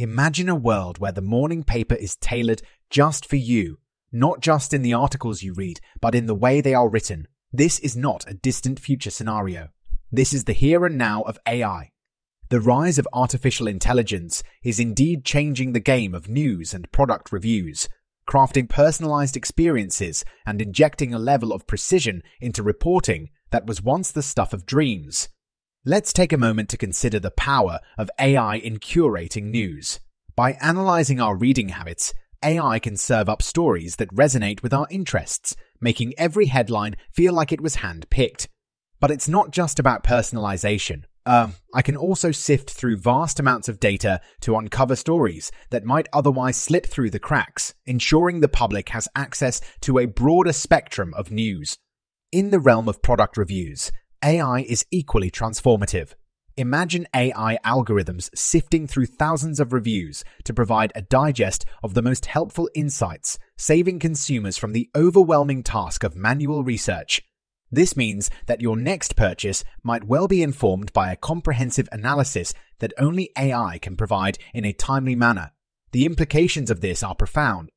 Imagine a world where the morning paper is tailored just for you, not just in the articles you read, but in the way they are written. This is not a distant future scenario. This is the here and now of AI. The rise of artificial intelligence is indeed changing the game of news and product reviews, crafting personalized experiences and injecting a level of precision into reporting that was once the stuff of dreams. Let's take a moment to consider the power of AI in curating news. By analyzing our reading habits, AI can serve up stories that resonate with our interests, making every headline feel like it was handpicked. But it's not just about personalization. Uh, I can also sift through vast amounts of data to uncover stories that might otherwise slip through the cracks, ensuring the public has access to a broader spectrum of news. In the realm of product reviews, AI is equally transformative. Imagine AI algorithms sifting through thousands of reviews to provide a digest of the most helpful insights, saving consumers from the overwhelming task of manual research. This means that your next purchase might well be informed by a comprehensive analysis that only AI can provide in a timely manner. The implications of this are profound.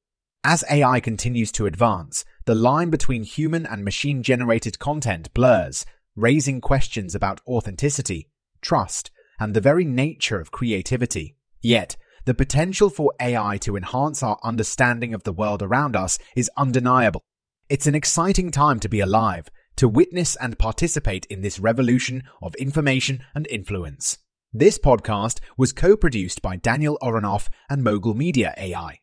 As AI continues to advance, the line between human and machine generated content blurs, raising questions about authenticity, trust, and the very nature of creativity. Yet, the potential for AI to enhance our understanding of the world around us is undeniable. It's an exciting time to be alive, to witness and participate in this revolution of information and influence. This podcast was co produced by Daniel Aronoff and Mogul Media AI.